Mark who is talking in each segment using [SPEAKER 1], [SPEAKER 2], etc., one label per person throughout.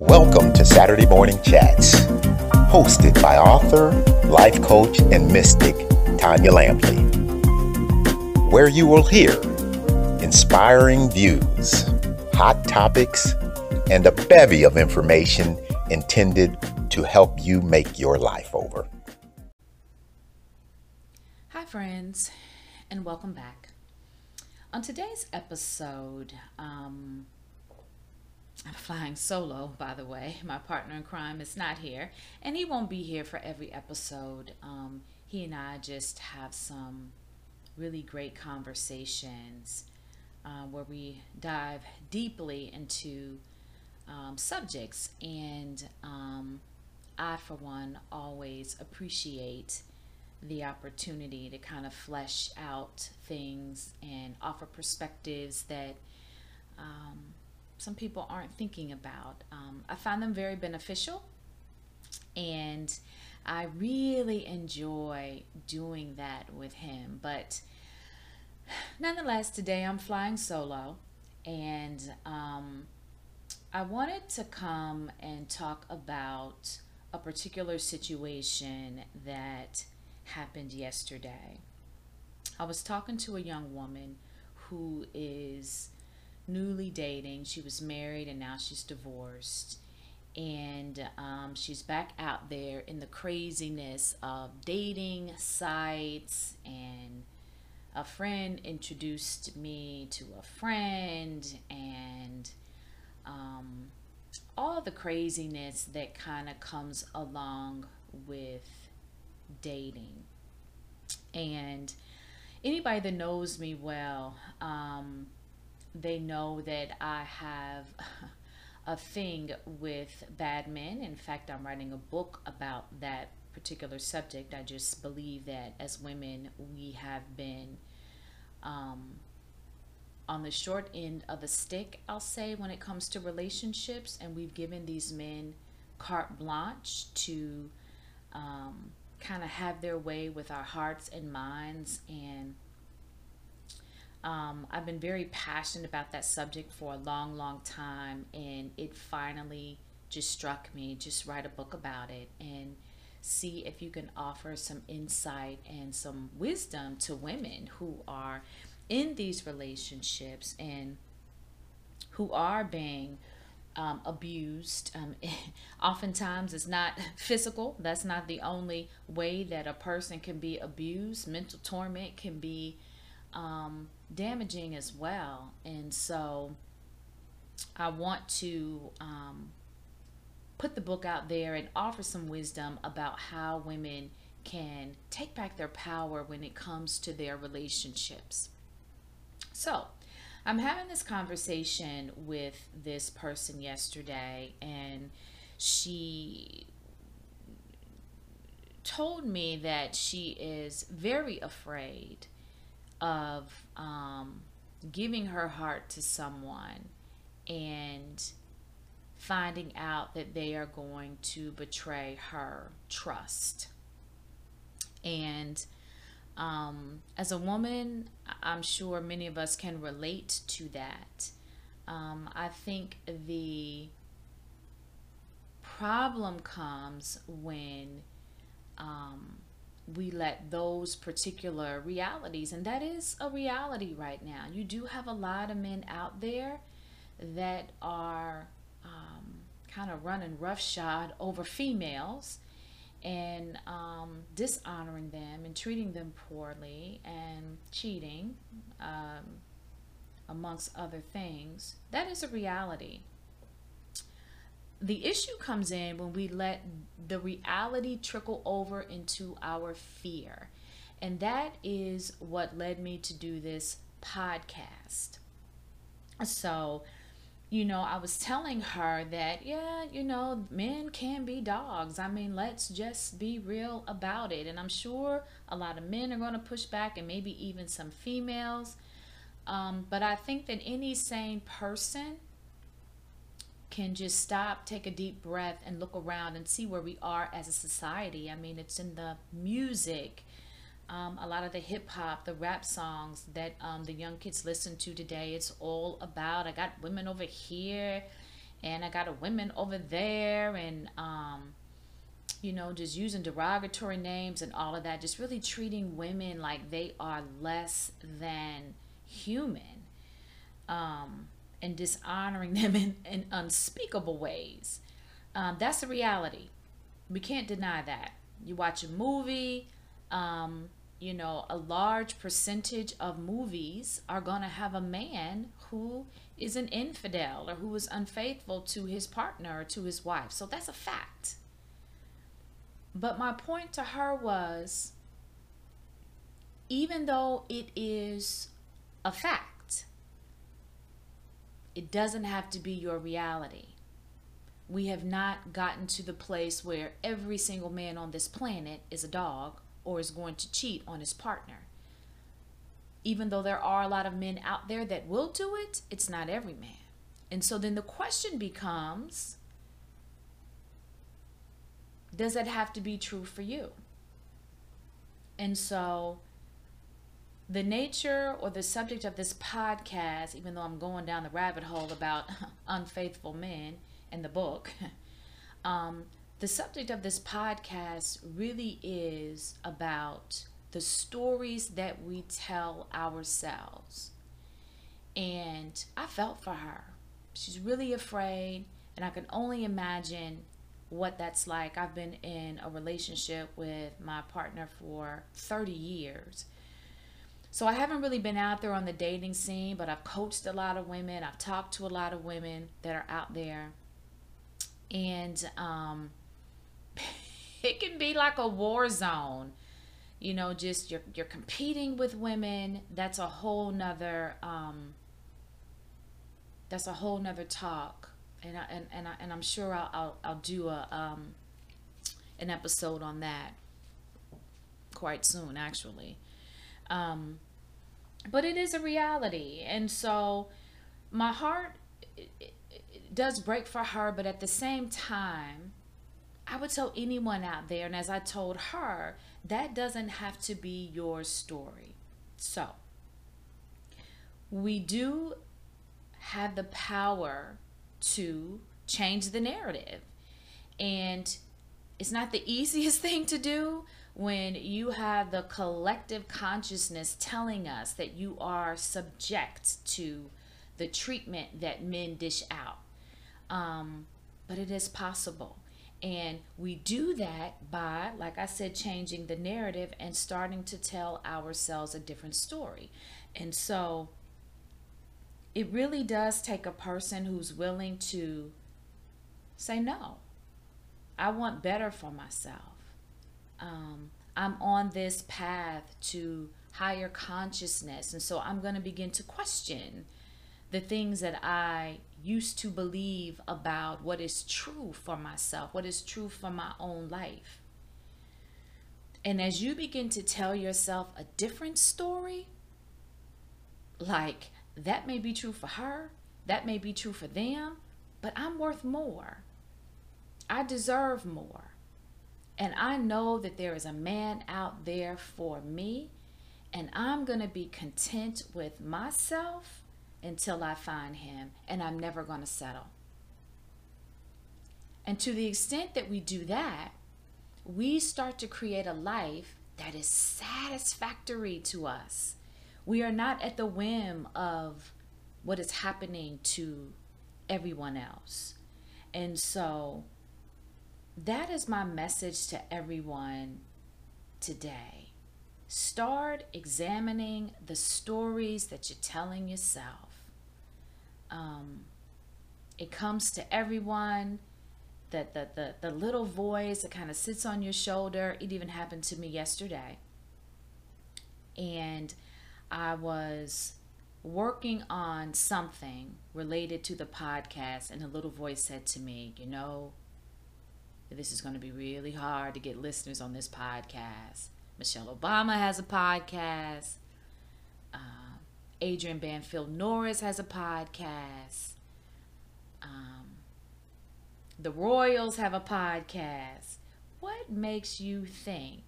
[SPEAKER 1] Welcome to Saturday Morning Chats, hosted by author, life coach, and mystic Tanya Lampley, where you will hear inspiring views, hot topics, and a bevy of information intended to help you make your life over.
[SPEAKER 2] Hi, friends, and welcome back. On today's episode, um, I'm flying solo, by the way. My partner in crime is not here, and he won't be here for every episode. Um, he and I just have some really great conversations uh, where we dive deeply into um, subjects, and um, I, for one, always appreciate the opportunity to kind of flesh out things and offer perspectives that. Some people aren't thinking about. Um, I find them very beneficial, and I really enjoy doing that with him. But nonetheless, today I'm flying solo, and um, I wanted to come and talk about a particular situation that happened yesterday. I was talking to a young woman who is newly dating. She was married and now she's divorced. And um, she's back out there in the craziness of dating sites. And a friend introduced me to a friend, and um, all the craziness that kind of comes along with dating. And anybody that knows me well, um, they know that I have a thing with bad men. In fact, I'm writing a book about that particular subject. I just believe that as women, we have been um, on the short end of the stick, I'll say, when it comes to relationships, and we've given these men carte blanche to um, kind of have their way with our hearts and minds and um, I've been very passionate about that subject for a long, long time, and it finally just struck me just write a book about it and see if you can offer some insight and some wisdom to women who are in these relationships and who are being um, abused. Um, oftentimes, it's not physical. That's not the only way that a person can be abused. Mental torment can be um, damaging as well. And so I want to um, put the book out there and offer some wisdom about how women can take back their power when it comes to their relationships. So, I'm having this conversation with this person yesterday, and she told me that she is very afraid of um, giving her heart to someone and finding out that they are going to betray her trust. And um, as a woman, I'm sure many of us can relate to that. Um, I think the problem comes when um, we let those particular realities, and that is a reality right now. You do have a lot of men out there that are um, kind of running roughshod over females and um, dishonoring them and treating them poorly and cheating, um, amongst other things. That is a reality the issue comes in when we let the reality trickle over into our fear. And that is what led me to do this podcast. So, you know, I was telling her that, yeah, you know, men can be dogs. I mean, let's just be real about it. And I'm sure a lot of men are going to push back and maybe even some females. Um, but I think that any sane person can just stop, take a deep breath, and look around and see where we are as a society. I mean, it's in the music, um, a lot of the hip hop, the rap songs that um, the young kids listen to today. It's all about I got women over here, and I got a women over there and um you know, just using derogatory names and all of that, just really treating women like they are less than human, um, and dishonoring them in, in unspeakable ways. Um, that's the reality. We can't deny that. You watch a movie, um, you know, a large percentage of movies are going to have a man who is an infidel or who is unfaithful to his partner or to his wife. So that's a fact. But my point to her was even though it is a fact, it doesn't have to be your reality. We have not gotten to the place where every single man on this planet is a dog or is going to cheat on his partner. Even though there are a lot of men out there that will do it, it's not every man. And so then the question becomes does that have to be true for you? And so, the nature or the subject of this podcast, even though I'm going down the rabbit hole about unfaithful men in the book, um, the subject of this podcast really is about the stories that we tell ourselves. And I felt for her. She's really afraid, and I can only imagine what that's like. I've been in a relationship with my partner for 30 years. So I haven't really been out there on the dating scene, but I've coached a lot of women. I've talked to a lot of women that are out there. And um, it can be like a war zone. You know, just you're you're competing with women. That's a whole nother um, that's a whole nother talk and I, and and, I, and I'm sure I'll, I'll I'll do a um an episode on that quite soon actually. Um, but it is a reality, and so my heart does break for her, but at the same time, I would tell anyone out there, and as I told her, that doesn't have to be your story. So, we do have the power to change the narrative. And it's not the easiest thing to do when you have the collective consciousness telling us that you are subject to the treatment that men dish out. Um, but it is possible. And we do that by, like I said, changing the narrative and starting to tell ourselves a different story. And so it really does take a person who's willing to say no. I want better for myself. Um, I'm on this path to higher consciousness, and so I'm going to begin to question the things that I used to believe about what is true for myself, what is true for my own life. And as you begin to tell yourself a different story, like that may be true for her, that may be true for them, but I'm worth more. I deserve more. And I know that there is a man out there for me, and I'm going to be content with myself until I find him, and I'm never going to settle. And to the extent that we do that, we start to create a life that is satisfactory to us we are not at the whim of what is happening to everyone else. And so that is my message to everyone today. Start examining the stories that you're telling yourself. Um, it comes to everyone. That the, the, the little voice that kind of sits on your shoulder. It even happened to me yesterday. And I was working on something related to the podcast, and a little voice said to me, You know, this is going to be really hard to get listeners on this podcast. Michelle Obama has a podcast. Uh, Adrienne Banfield Norris has a podcast. Um, the Royals have a podcast. What makes you think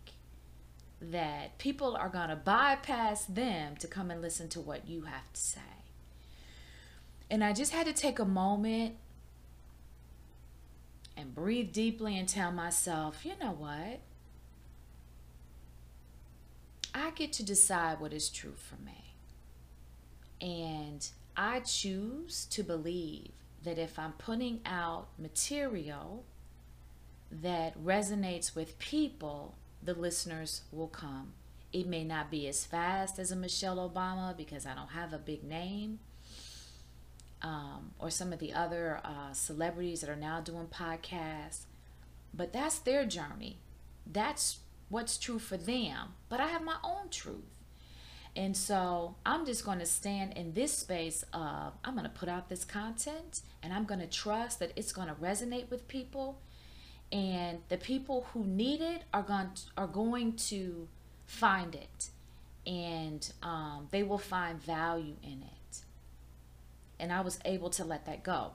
[SPEAKER 2] that people are going to bypass them to come and listen to what you have to say. And I just had to take a moment and breathe deeply and tell myself, you know what? I get to decide what is true for me. And I choose to believe that if I'm putting out material that resonates with people, the listeners will come. It may not be as fast as a Michelle Obama because I don't have a big name, um, or some of the other uh, celebrities that are now doing podcasts, but that's their journey. That's what's true for them. But I have my own truth. And so I'm just going to stand in this space of I'm going to put out this content and I'm going to trust that it's going to resonate with people and the people who need it are going to, are going to find it and um, they will find value in it. And I was able to let that go.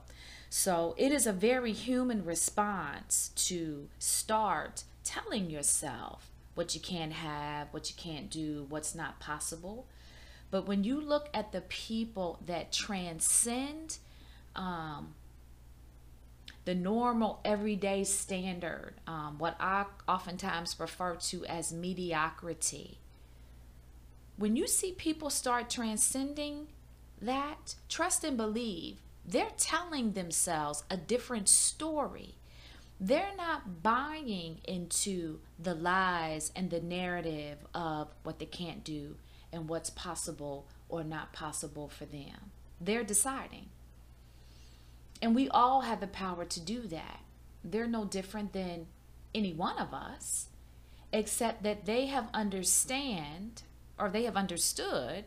[SPEAKER 2] So it is a very human response to start telling yourself what you can't have, what you can't do, what's not possible. But when you look at the people that transcend um, the normal everyday standard, um, what I oftentimes refer to as mediocrity, when you see people start transcending that, trust and believe, they're telling themselves a different story they're not buying into the lies and the narrative of what they can't do and what's possible or not possible for them. They're deciding. And we all have the power to do that. They're no different than any one of us, except that they have understand or they have understood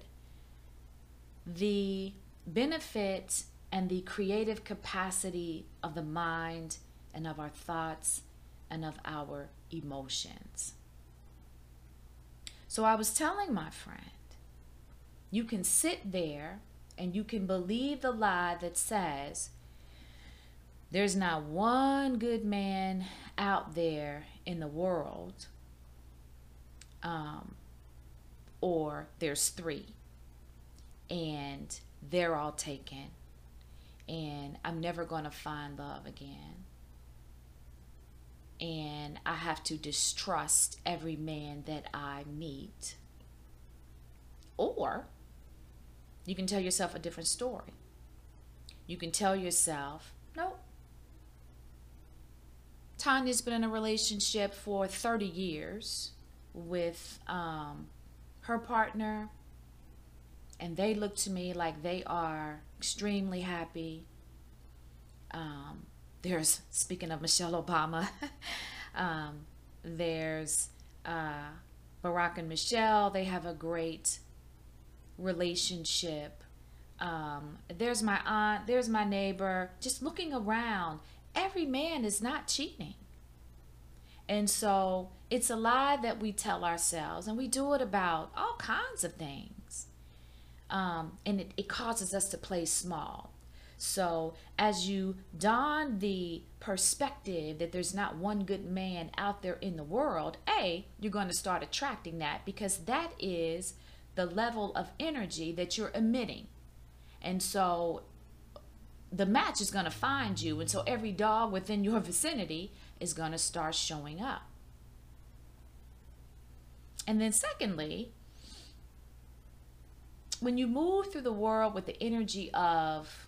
[SPEAKER 2] the benefit and the creative capacity of the mind and of our thoughts and of our emotions. So I was telling my friend, you can sit there and you can believe the lie that says there's not one good man out there in the world, um, or there's three, and they're all taken, and I'm never going to find love again and I have to distrust every man that I meet. Or you can tell yourself a different story. You can tell yourself, nope. Tanya's been in a relationship for 30 years with um, her partner, and they look to me like they are extremely happy. Um, there's speaking of Michelle Obama, um, there's uh, Barack and Michelle. They have a great relationship. Um, there's my aunt. There's my neighbor. Just looking around, every man is not cheating. And so it's a lie that we tell ourselves, and we do it about all kinds of things. Um, and it, it causes us to play small. So, as you don the perspective that there's not one good man out there in the world, A, you're going to start attracting that because that is the level of energy that you're emitting. And so, the match is going to find you. And so, every dog within your vicinity is going to start showing up. And then, secondly, when you move through the world with the energy of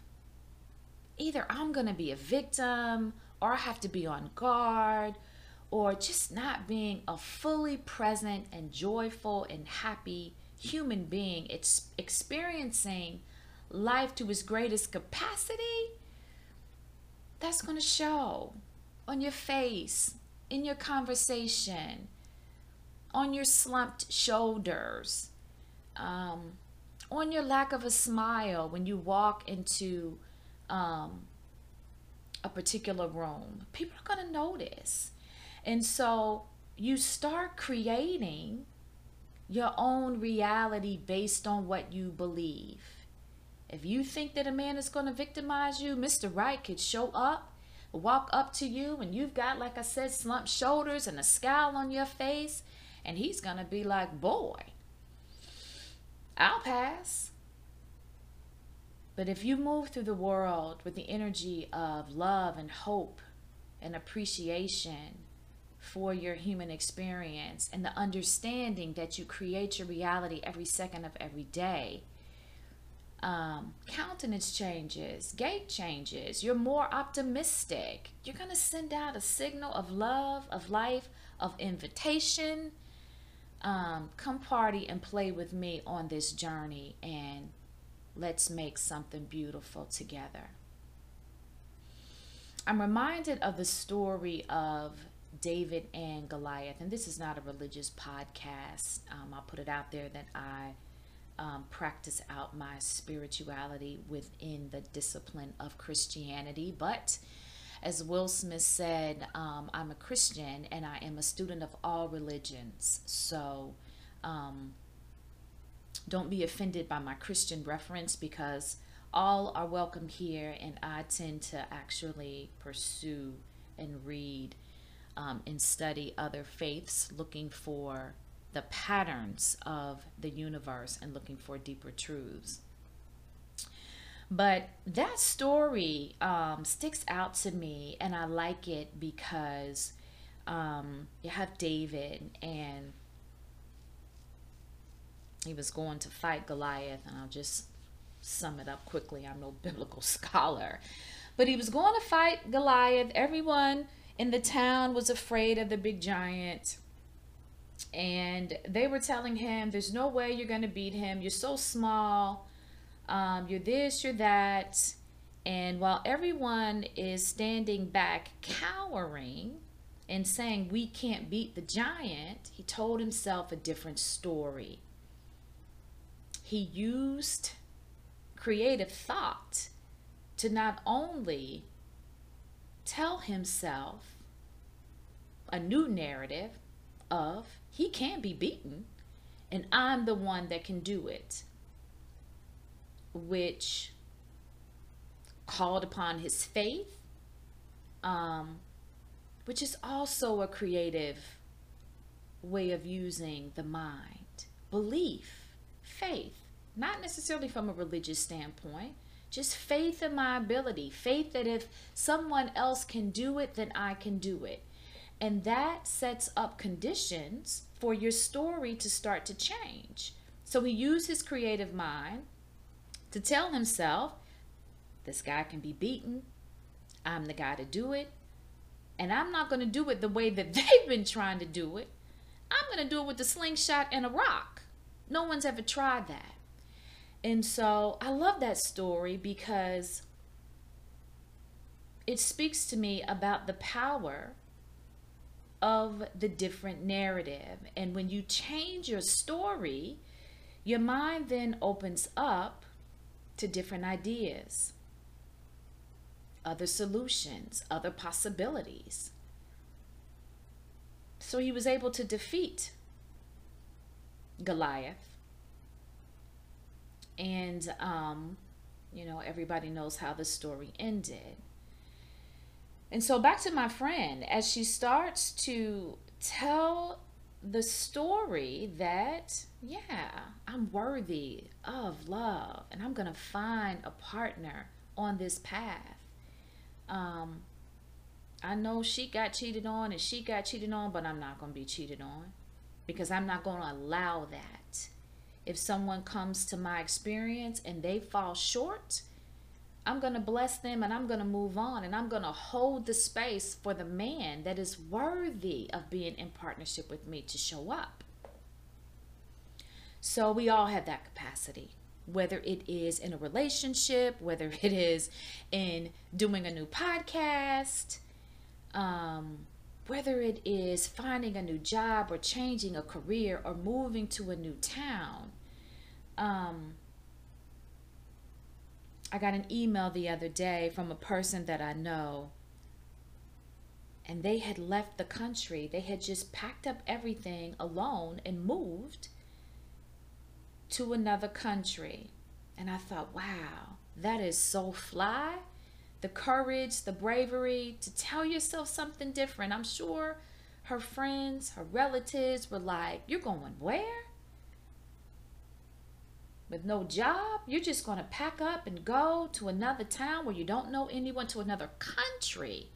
[SPEAKER 2] either I'm going to be a victim or I have to be on guard or just not being a fully present and joyful and happy human being. It's experiencing life to its greatest capacity. That's going to show on your face, in your conversation, on your slumped shoulders, um, on your lack of a smile when you walk into um, a particular room, people are going to notice. And so you start creating your own reality based on what you believe. If you think that a man is going to victimize you, Mr. Right could show up, walk up to you, and you've got, like I said, slumped shoulders and a scowl on your face, and he's going to be like, Boy, I'll pass. But if you move through the world with the energy of love and hope and appreciation for your human experience and the understanding that you create your reality every second of every day. Um, countenance changes, gait changes, you're more optimistic. You're going to send out a signal of love, of life, of invitation. Um, come party and play with me on this journey and let's make something beautiful together. I'm reminded of the story of David and Goliath, and this is not a religious podcast. Um, I'll put it out there that I um, practice out my spirituality within the discipline of Christianity. But as Will Smith said, um, I'm a Christian and I am a student of all religions. So um, don't be offended by my Christian reference because all are welcome here, and I tend to actually pursue and read um, and study other faiths, looking for the patterns of the universe and looking for deeper truths. But that story um, sticks out to me, and I like it because um, you have David, and he was going to fight Goliath, and I'll just sum it up quickly. I'm no biblical scholar. But he was going to fight Goliath. Everyone in the town was afraid of the big giant. And they were telling him, There's no way you're going to beat him. You're so small. Um, you're this, you're that. And while everyone is standing back, cowering and saying, We can't beat the giant, he told himself a different story. He used creative thought to not only tell himself a new narrative of he can't be beaten and I'm the one that can do it, which called upon his faith, um, which is also a creative way of using the mind, belief, faith not necessarily from a religious standpoint, just faith in my ability, faith that if someone else can do it, then I can do it. And that sets up conditions for your story to start to change. So he used his creative mind to tell himself, this guy can be beaten. I'm the guy to do it. And I'm not going to do it the way that they've been trying to do it. I'm going to do it with a slingshot and a rock. No one's ever tried that. And so I love that story because it speaks to me about the power of the different narrative. And when you change your story, your mind then opens up to different ideas, other solutions, other possibilities. So he was able to defeat Goliath and, um, you know, everybody knows how the story ended. And so back to my friend, as she starts to tell the story that, yeah, I'm worthy of love and I'm going to find a partner on this path. Um, I know she got cheated on and she got cheated on, but I'm not going to be cheated on because I'm not going to allow that if someone comes to my experience and they fall short, I'm going to bless them and I'm going to move on and I'm going to hold the space for the man that is worthy of being in partnership with me to show up. So we all have that capacity, whether it is in a relationship, whether it is in doing a new podcast, um, whether it is finding a new job or changing a career or moving to a new town. Um, I got an email the other day from a person that I know, and they had left the country. They had just packed up everything alone and moved to another country. And I thought, wow, that is so fly the courage, the bravery to tell yourself something different. I'm sure her friends, her relatives were like, You're going where? With no job? You're just going to pack up and go to another town where you don't know anyone, to another country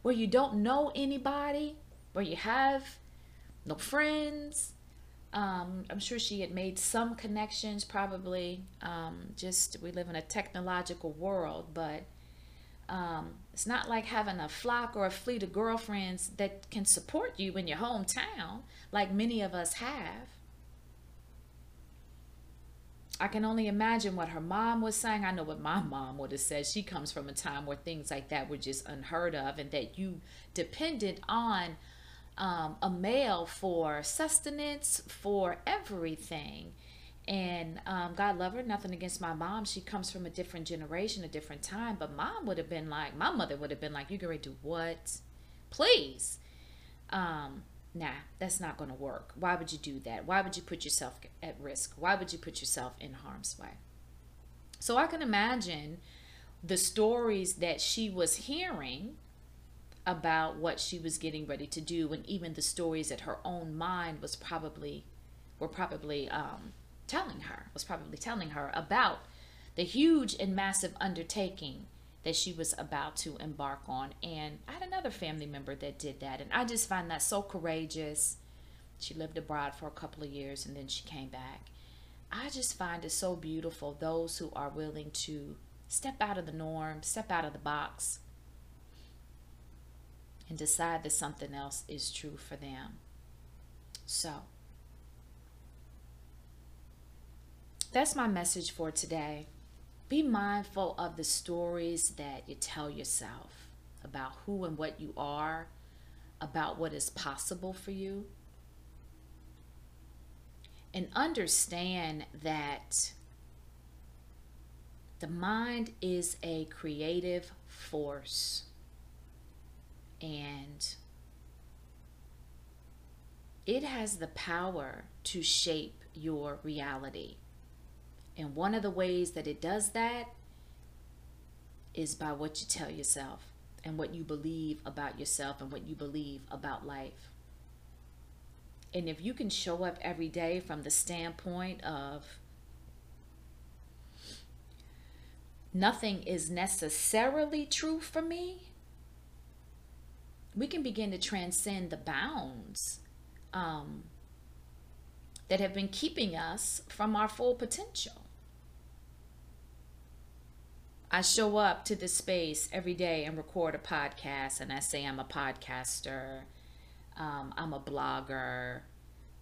[SPEAKER 2] where you don't know anybody, where you have no friends. Um, I'm sure she had made some connections, probably. Um, just we live in a technological world, but um, it's not like having a flock or a fleet of girlfriends that can support you in your hometown, like many of us have. I can only imagine what her mom was saying. I know what my mom would have said. She comes from a time where things like that were just unheard of, and that you depended on um, a male for sustenance, for everything. And um, God love her, nothing against my mom. She comes from a different generation, a different time. But mom would have been like, my mother would have been like, you going to do what? Please. Um, nah, that's not going to work. Why would you do that? Why would you put yourself at risk? Why would you put yourself in harm's way? So I can imagine the stories that she was hearing about what she was getting ready to do and even the stories that her own mind was probably were probably um, telling her was probably telling her about the huge and massive undertaking that she was about to embark on. And I had another family member that did that. And I just find that so courageous. She lived abroad for a couple of years and then she came back. I just find it so beautiful those who are willing to step out of the norm, step out of the box, and decide that something else is true for them. So, that's my message for today. Be mindful of the stories that you tell yourself about who and what you are, about what is possible for you. And understand that the mind is a creative force. And it has the power to shape your reality. And one of the ways that it does that is by what you tell yourself and what you believe about yourself and what you believe about life. And if you can show up every day from the standpoint of nothing is necessarily true for me, we can begin to transcend the bounds um, that have been keeping us from our full potential. I show up to this space every day and record a podcast, and I say I'm a podcaster, um, I'm a blogger,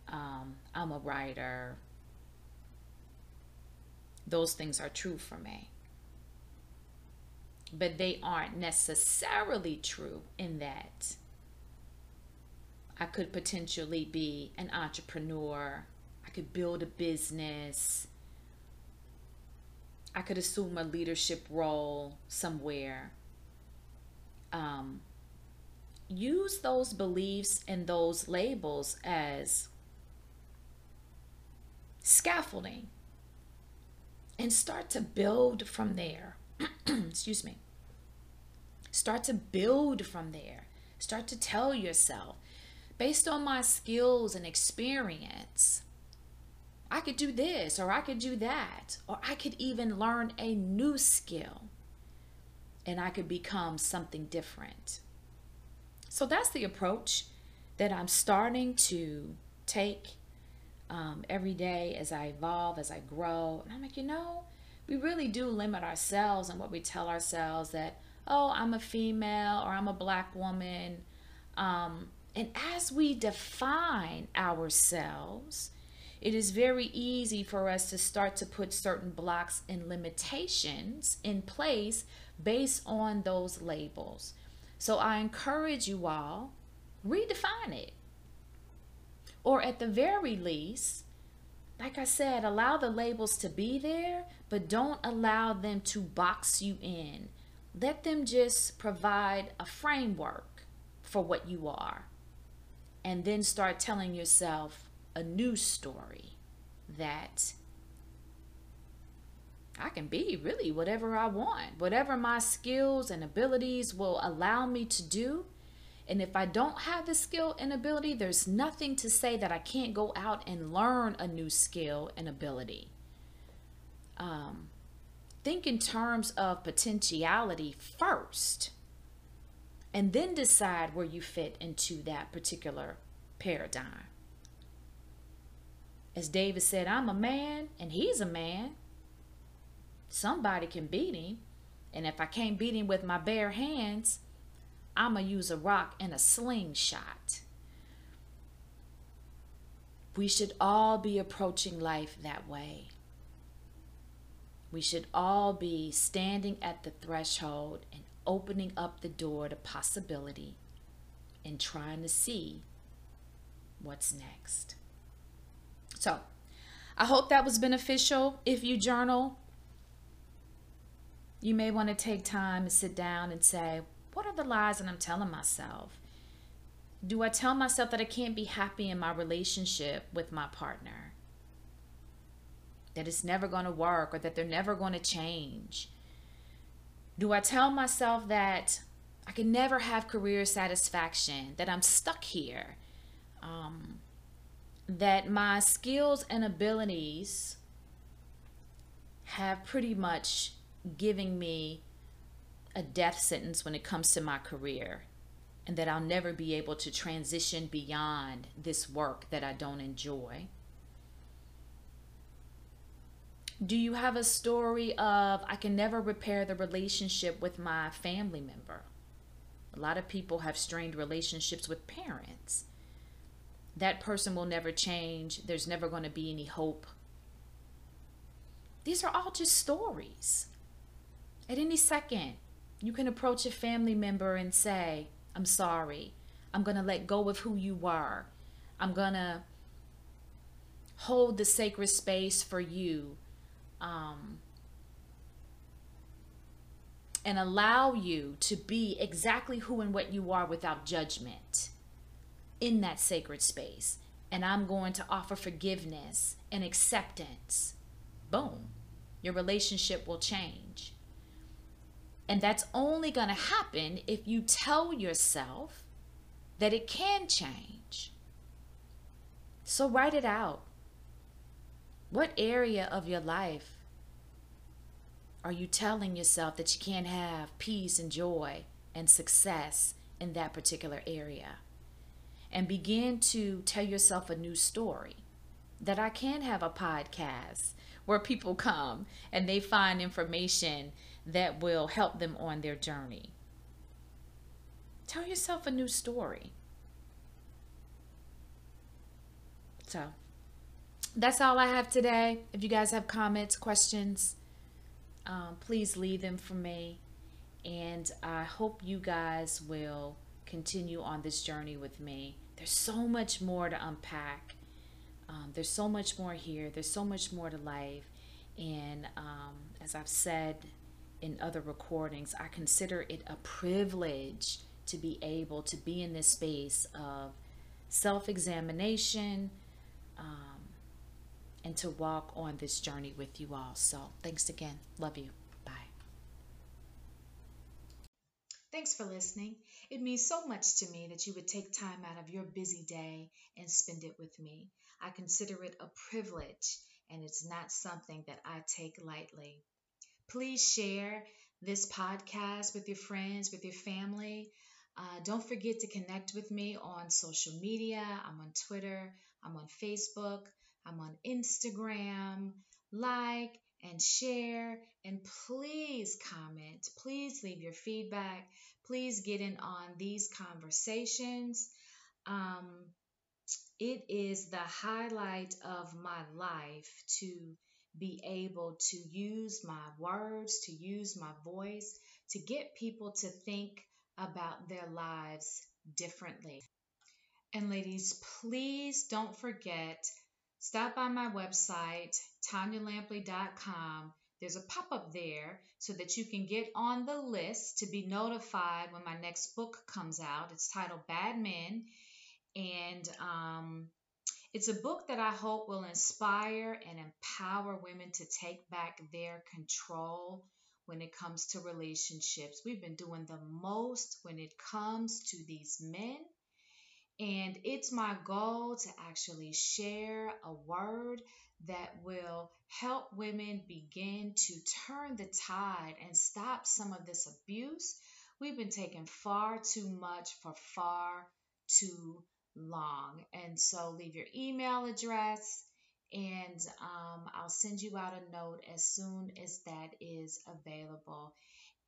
[SPEAKER 2] um, I'm a writer. Those things are true for me. But they aren't necessarily true in that I could potentially be an entrepreneur, I could build a business I could assume a leadership role somewhere. Um, use those beliefs and those labels as scaffolding and start to build from there. Excuse me. Start to build from there. Start to tell yourself, based on my skills and experience, I could do this or I could do that, or I could even learn a new skill and I could become something different. So that's the approach that I'm starting to take um, every day as I evolve, as I grow. And I'm like, you know, we really do limit ourselves and what we tell ourselves that, oh, I'm a female or I'm a black woman. Um, and as we define ourselves, it is very easy for us to start to put certain blocks and limitations in place based on those labels. So I encourage you all, redefine it. Or at the very least, like I said, allow the labels to be there, but don't allow them to box you in. Let them just provide a framework for what you are. And then start telling yourself, a new story that I can be really whatever I want, whatever my skills and abilities will allow me to do. And if I don't have the skill and ability, there's nothing to say that I can't go out and learn a new skill and ability. Um, think in terms of potentiality first and then decide where you fit into that particular paradigm. As David said, I'm a man and he's a man. Somebody can beat him. And if I can't beat him with my bare hands, I'm going to use a rock and a slingshot. We should all be approaching life that way. We should all be standing at the threshold and opening up the door to possibility and trying to see what's next. So, I hope that was beneficial. If you journal, you may want to take time and sit down and say, What are the lies that I'm telling myself? Do I tell myself that I can't be happy in my relationship with my partner? That it's never going to work or that they're never going to change? Do I tell myself that I can never have career satisfaction, that I'm stuck here, um, that my skills and abilities have pretty much given me a death sentence when it comes to my career, and that I'll never be able to transition beyond this work that I don't enjoy? Do you have a story of I can never repair the relationship with my family member? A lot of people have strained relationships with parents. That person will never change. There's never going to be any hope. These are all just stories. At any second, you can approach a family member and say, I'm sorry. I'm going to let go of who you were. I'm going to hold the sacred space for you um, and allow you to be exactly who and what you are without judgment in that sacred space. And I'm going to offer forgiveness and acceptance. Boom. Your relationship will change. And that's only going to happen if you tell yourself that it can change. So write it out. What area of your life are you telling yourself that you can't have peace and joy and success in that particular area? And begin to tell yourself a new story that I can have a podcast where people come and they find information that will help them on their journey. Tell yourself a new story. So, that's all I have today. If you guys have comments, questions, um, please leave them for me. And I hope you guys will continue on this journey with me. There's so much more to unpack. Um, there's so much more here. There's so much more to life. And um, as I've said in other recordings, I consider it a privilege to be able to be in this space of self examination. Um, and to walk on this journey with you all. So, thanks again. Love you.
[SPEAKER 3] Thanks for listening. It means so much to me that you would take time out of your busy day and spend it with me. I consider it a privilege and it's not something that I take lightly. Please share this podcast with your friends, with your family. Uh, don't forget to connect with me on social media. I'm on Twitter, I'm on Facebook. I'm on Instagram. Like and share, and please comment. Please leave your feedback. Please get in on these conversations. Um, it is the highlight of my life to be able to use my words, to use my voice, to get people to think about their lives differently. And ladies, please don't forget Stop by my website, tanyalampley.com. There's a pop up there so that you can get on the list to be notified when my next book comes out. It's titled Bad Men. And um, it's a book that I hope will inspire and empower women to take back their control when it comes to relationships. We've been doing the most when it comes to these men and it's my goal to actually share a word that will help women begin to turn the tide and stop some of this abuse
[SPEAKER 2] We've been taking far too much for far too long. And so leave your email address and um, I'll send you out a note as soon as that is available.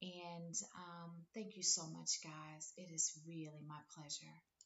[SPEAKER 2] And um, thank you so much, guys. It is really my pleasure.